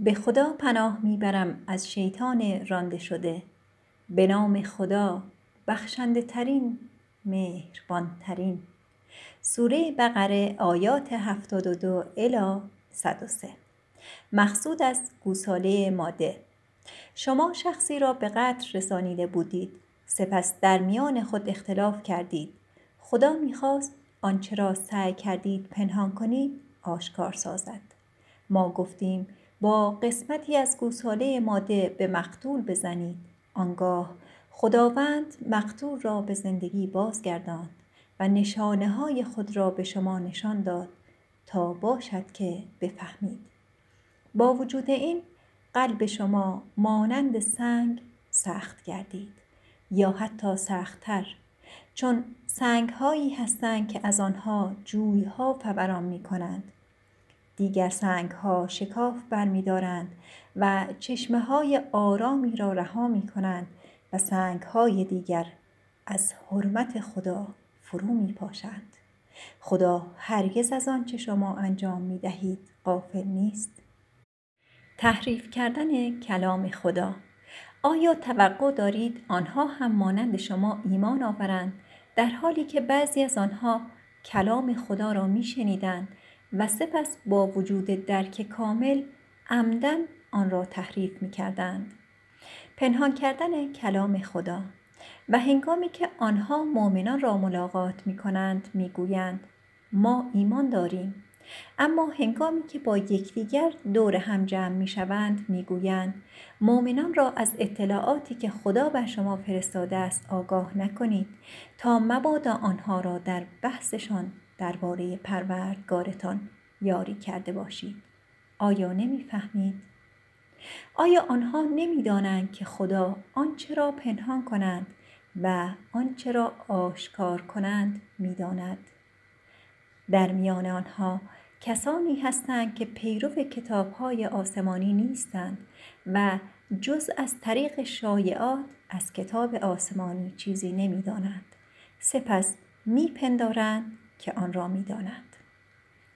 به خدا پناه می‌برم از شیطان رانده شده. به نام خدا بخشنده ترین مهربان ترین سوره بقره آیات 72 الی 103 مقصود از گوساله ماده. شما شخصی را به قتل رسانیده بودید. سپس در میان خود اختلاف کردید. خدا می‌خواست آنچه را سعی کردید پنهان کنید آشکار سازد. ما گفتیم با قسمتی از گوساله ماده به مقتول بزنید. آنگاه خداوند مقتول را به زندگی بازگرداند و نشانه های خود را به شما نشان داد تا باشد که بفهمید. با وجود این قلب شما مانند سنگ سخت گردید یا حتی سختتر چون سنگ هایی هستند که از آنها جوی ها فوران می کنند دیگر سنگ ها شکاف برمیدارند و چشمه های آرامی را رها می کنند و سنگ های دیگر از حرمت خدا فرو می پاشند. خدا هرگز از آنچه شما انجام می دهید غافل نیست. تحریف کردن کلام خدا آیا توقع دارید آنها هم مانند شما ایمان آورند در حالی که بعضی از آنها کلام خدا را می شنیدند و سپس با وجود درک کامل عمدن آن را تحریف می کردند. پنهان کردن کلام خدا و هنگامی که آنها مؤمنان را ملاقات می کنند می گویند ما ایمان داریم اما هنگامی که با یکدیگر دور هم جمع می شوند می گویند مؤمنان را از اطلاعاتی که خدا بر شما فرستاده است آگاه نکنید تا مبادا آنها را در بحثشان درباره پروردگارتان یاری کرده باشید آیا نمی‌فهمید؟ آیا آنها نمی‌دانند که خدا آنچه را پنهان کنند و آنچه را آشکار کنند می‌داند؟ در میان آنها کسانی هستند که پیرو کتابهای آسمانی نیستند و جز از طریق شایعات از کتاب آسمانی چیزی نمی‌دانند. سپس میپندارند که آن را می‌دانند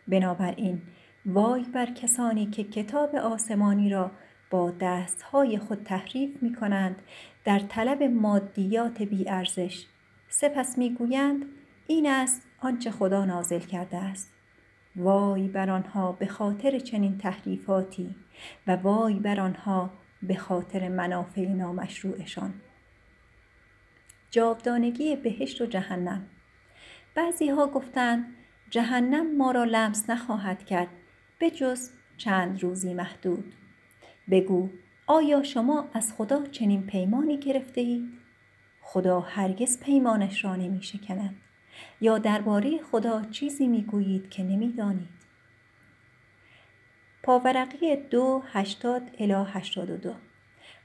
بنابراین وای بر کسانی که کتاب آسمانی را با دستهای خود تحریف می کنند در طلب مادیات بیارزش سپس می‌گویند این است آنچه خدا نازل کرده است. وای بر آنها به خاطر چنین تحریفاتی و وای بر آنها به خاطر منافع نامشروعشان. جاودانگی بهشت و جهنم. بعضی ها گفتند جهنم ما را لمس نخواهد کرد به جز چند روزی محدود بگو آیا شما از خدا چنین پیمانی گرفته اید؟ خدا هرگز پیمانش را نمی شکند یا درباره خدا چیزی می گویید که نمی دانید. پاورقی دو هشتاد الا هشتاد و دو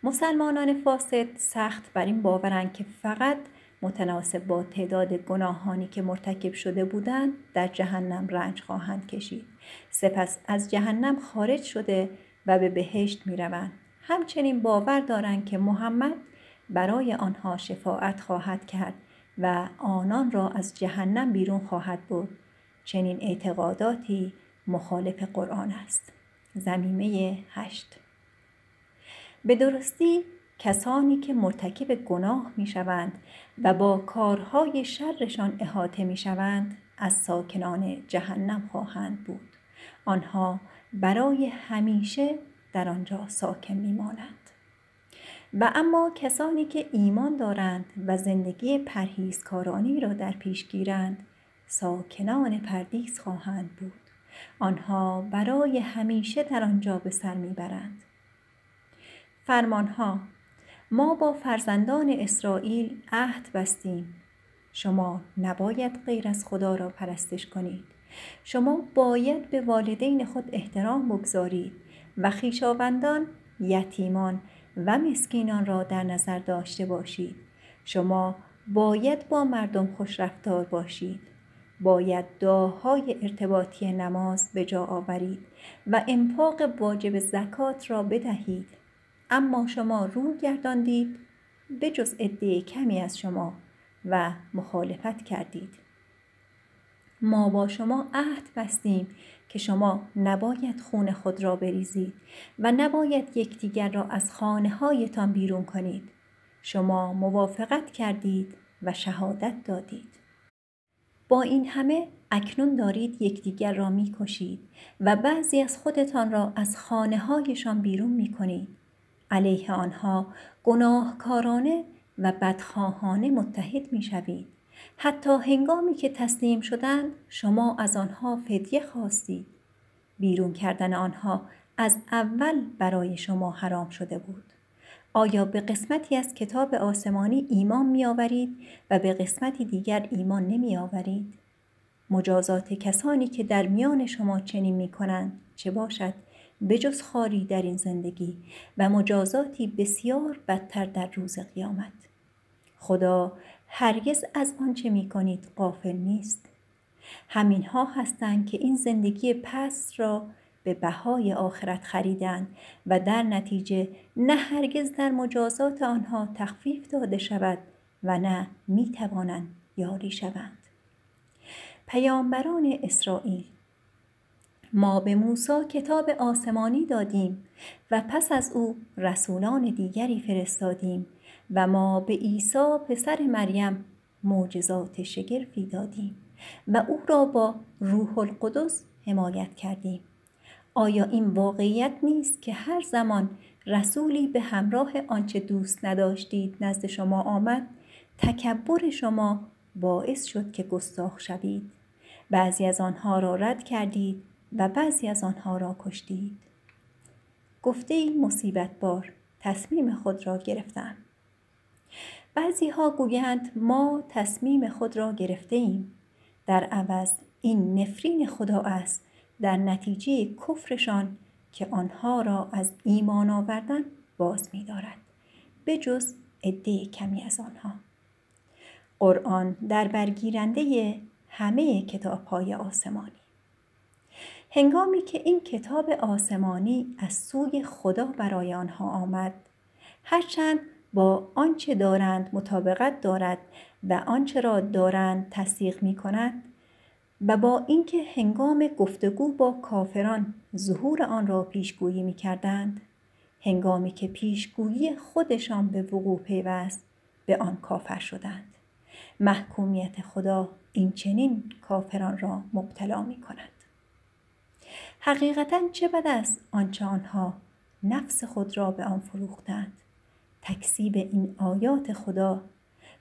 مسلمانان فاسد سخت بر این باورند که فقط متناسب با تعداد گناهانی که مرتکب شده بودند در جهنم رنج خواهند کشید. سپس از جهنم خارج شده و به بهشت می روند. همچنین باور دارند که محمد برای آنها شفاعت خواهد کرد و آنان را از جهنم بیرون خواهد بود چنین اعتقاداتی مخالف قرآن است. زمیمه هشت. به درستی کسانی که مرتکب گناه می شوند و با کارهای شرشان احاطه می شوند از ساکنان جهنم خواهند بود. آنها برای همیشه در آنجا ساکن می مانند. و اما کسانی که ایمان دارند و زندگی پرهیزکارانی را در پیش گیرند ساکنان پردیس خواهند بود. آنها برای همیشه در آنجا به سر می‌برند. فرمانها ما با فرزندان اسرائیل عهد بستیم. شما نباید غیر از خدا را پرستش کنید. شما باید به والدین خود احترام بگذارید و خویشاوندان یتیمان و مسکینان را در نظر داشته باشید. شما باید با مردم خوش رفتار باشید. باید دعاهای ارتباطی نماز به جا آورید و انفاق واجب زکات را بدهید. اما شما رو گرداندید به جز عده کمی از شما و مخالفت کردید ما با شما عهد بستیم که شما نباید خون خود را بریزید و نباید یکدیگر را از خانه هایتان بیرون کنید. شما موافقت کردید و شهادت دادید. با این همه اکنون دارید یکدیگر را می‌کشید و بعضی از خودتان را از خانه هایشان بیرون می کنید. علیه آنها گناهکارانه و بدخواهانه متحد می شوید. حتی هنگامی که تسلیم شدند شما از آنها فدیه خواستید. بیرون کردن آنها از اول برای شما حرام شده بود. آیا به قسمتی از کتاب آسمانی ایمان می آورید و به قسمتی دیگر ایمان نمی آورید؟ مجازات کسانی که در میان شما چنین می کنند چه باشد بجز خاری در این زندگی و مجازاتی بسیار بدتر در روز قیامت. خدا هرگز از آنچه می کنید غافل نیست. همینها هستند که این زندگی پس را به بهای آخرت خریدند و در نتیجه نه هرگز در مجازات آنها تخفیف داده شود و نه می توانند یاری شوند. پیامبران اسرائیل ما به موسی کتاب آسمانی دادیم و پس از او رسولان دیگری فرستادیم و ما به عیسی پسر مریم معجزات شگرفی دادیم و او را با روح القدس حمایت کردیم. آیا این واقعیت نیست که هر زمان رسولی به همراه آنچه دوست نداشتید نزد شما آمد تکبر شما باعث شد که گستاخ شوید؟ بعضی از آنها را رد کردید و بعضی از آنها را کشتید گفته این مصیبت بار تصمیم خود را گرفتن بعضی ها گویند ما تصمیم خود را گرفته ایم در عوض این نفرین خدا است در نتیجه کفرشان که آنها را از ایمان آوردن باز می دارد. به جز عده کمی از آنها. قرآن در برگیرنده همه کتاب های آسمانی. هنگامی که این کتاب آسمانی از سوی خدا برای آنها آمد هرچند با آنچه دارند مطابقت دارد و آنچه را دارند تصدیق می کند و با اینکه هنگام گفتگو با کافران ظهور آن را پیشگویی می کردند هنگامی که پیشگویی خودشان به وقوع پیوست به آن کافر شدند. محکومیت خدا این چنین کافران را مبتلا می کند حقیقتا چه بد است آنچه آنها نفس خود را به آن فروختند. تکسیب این آیات خدا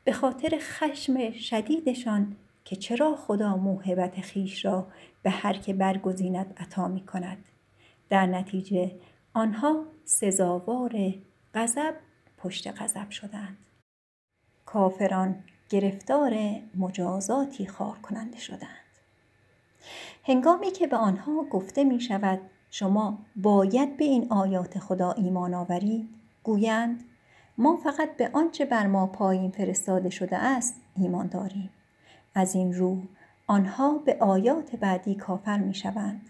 به خاطر خشم شدیدشان که چرا خدا موهبت خیش را به هر که برگزیند عطا می کند در نتیجه آنها سزاوار غضب پشت غضب شدند. کافران گرفتار مجازاتی خار کننده شدند. هنگامی که به آنها گفته می شود شما باید به این آیات خدا ایمان آورید گویند ما فقط به آنچه بر ما پایین فرستاده شده است ایمان داریم. از این رو آنها به آیات بعدی کافر می شوند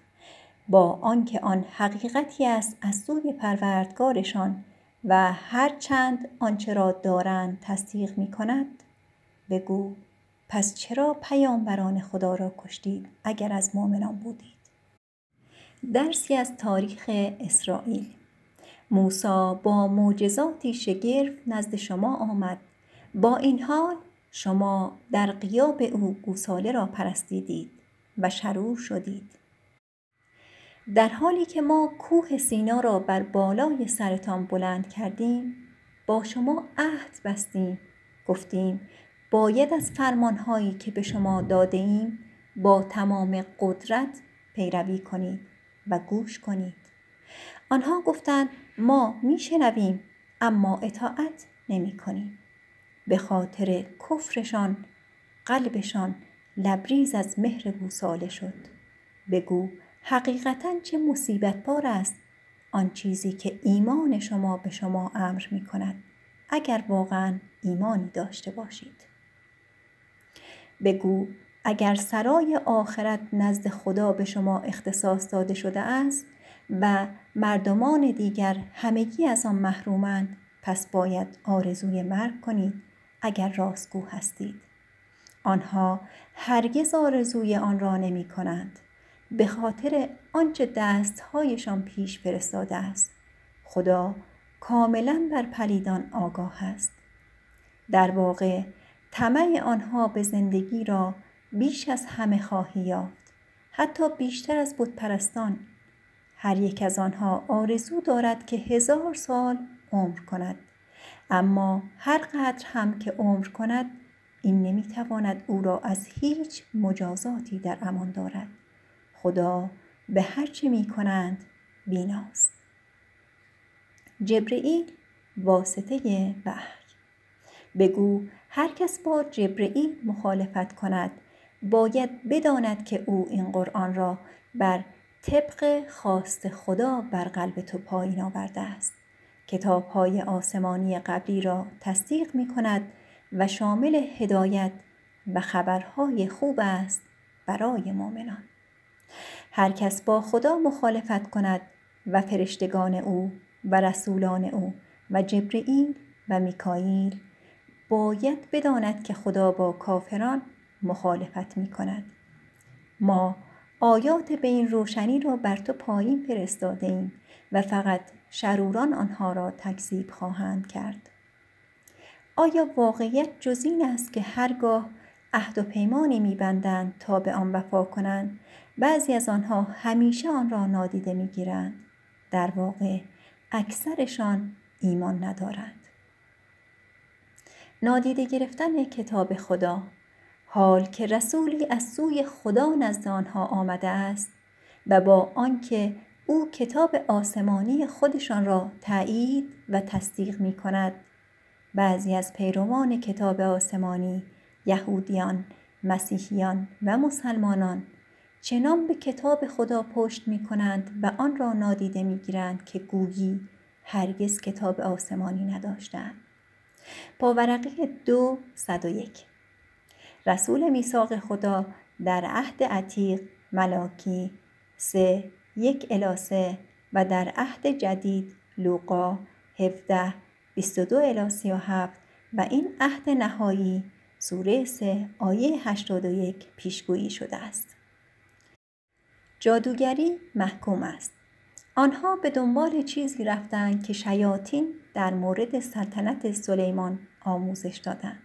با آنکه آن حقیقتی است از سوی پروردگارشان و هر چند آنچه را دارند تصدیق می کند بگو پس چرا پیامبران خدا را کشتید اگر از مؤمنان بودید؟ درسی از تاریخ اسرائیل. موسی با معجزاتی شگرف نزد شما آمد. با این حال شما در قیاب او گوساله را پرستیدید و شرور شدید. در حالی که ما کوه سینا را بر بالای سرتان بلند کردیم با شما عهد بستیم گفتیم باید از فرمانهایی که به شما داده ایم با تمام قدرت پیروی کنید و گوش کنید. آنها گفتند ما میشنویم اما اطاعت نمی کنیم به خاطر کفرشان قلبشان لبریز از مهر گوساله شد. بگو حقیقتا چه مصیبت بار است آن چیزی که ایمان شما به شما امر می کند اگر واقعا ایمانی داشته باشید. بگو اگر سرای آخرت نزد خدا به شما اختصاص داده شده است و مردمان دیگر همگی از آن محرومند پس باید آرزوی مرگ کنید اگر راستگو هستید. آنها هرگز آرزوی آن را نمی کنند. به خاطر آنچه دستهایشان پیش فرستاده است. خدا کاملا بر پلیدان آگاه است. در واقع طمع آنها به زندگی را بیش از همه خواهی یافت حتی بیشتر از بتپرستان. هر یک از آنها آرزو دارد که هزار سال عمر کند. اما هر قدر هم که عمر کند این نمی‌تواند او را از هیچ مجازاتی در امان دارد. خدا به هر چه می کنند بیناست. جبرئیل واسطه وحی بگو هر کس با جبرئیل مخالفت کند. باید بداند که او این قرآن را بر طبق خواست خدا بر قلب تو پایین آورده است. کتاب های آسمانی قبلی را تصدیق می کند و شامل هدایت و خبرهای خوب است برای مؤمنان. هر کس با خدا مخالفت کند و فرشتگان او و رسولان او و جبرئیل و میکائیل باید بداند که خدا با کافران مخالفت می کند. ما آیات به این روشنی را بر تو پایین فرستاده ایم و فقط شروران آنها را تکذیب خواهند کرد. آیا واقعیت جز این است که هرگاه عهد و پیمانی میبندند تا به آن وفا کنند بعضی از آنها همیشه آن را نادیده می‌گیرند در واقع اکثرشان ایمان ندارند نادیده گرفتن کتاب خدا حال که رسولی از سوی خدا نزد آنها آمده است و با آنکه او کتاب آسمانی خودشان را تایید و تصدیق می کند بعضی از پیروان کتاب آسمانی یهودیان مسیحیان و مسلمانان چنان به کتاب خدا پشت می کنند و آن را نادیده می گیرند که گویی هرگز کتاب آسمانی نداشتند. پاورقی دو صد و یک رسول میثاق خدا در عهد عتیق ملاکی سه یک الاسه و در عهد جدید لوقا 17 22 الی 37 و این عهد نهایی سوره 3 آیه 81 پیشگویی شده است. جادوگری محکوم است. آنها به دنبال چیزی رفتند که شیاطین در مورد سلطنت سلیمان آموزش دادند.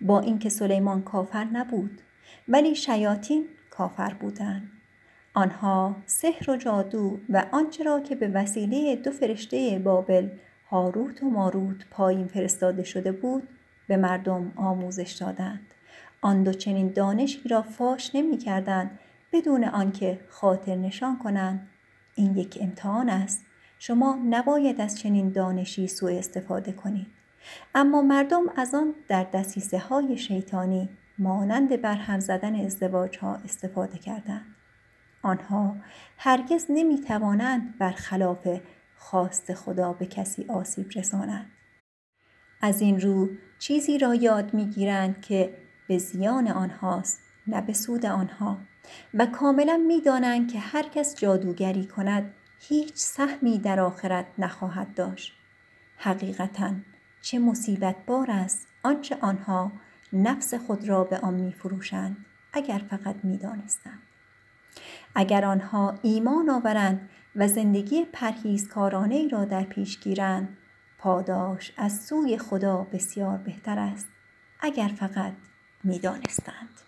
با اینکه سلیمان کافر نبود ولی شیاطین کافر بودند. آنها سحر و جادو و آنچه را که به وسیله دو فرشته بابل هاروت و ماروت پایین فرستاده شده بود به مردم آموزش دادند آن دو چنین دانشی را فاش نمی کردند بدون آنکه خاطر نشان کنند این یک امتحان است. شما نباید از چنین دانشی سوء استفاده کنید. اما مردم از آن در دسیسه های شیطانی مانند برهم زدن ازدواج ها استفاده کردند. آنها هرگز نمی توانند برخلاف خواست خدا به کسی آسیب رسانند. از این رو چیزی را یاد می‌گیرند که به زیان آنهاست نه به سود آنها. و کاملا می‌دانند که هر کس جادوگری کند هیچ سهمی در آخرت نخواهد داشت. حقیقتا چه مصیبت بار است آنچه آنها نفس خود را به آن میفروشند اگر فقط می‌دانستند. اگر آنها ایمان آورند و زندگی پرهیزکارانه ای را در پیش گیرند پاداش از سوی خدا بسیار بهتر است اگر فقط می‌دانستند.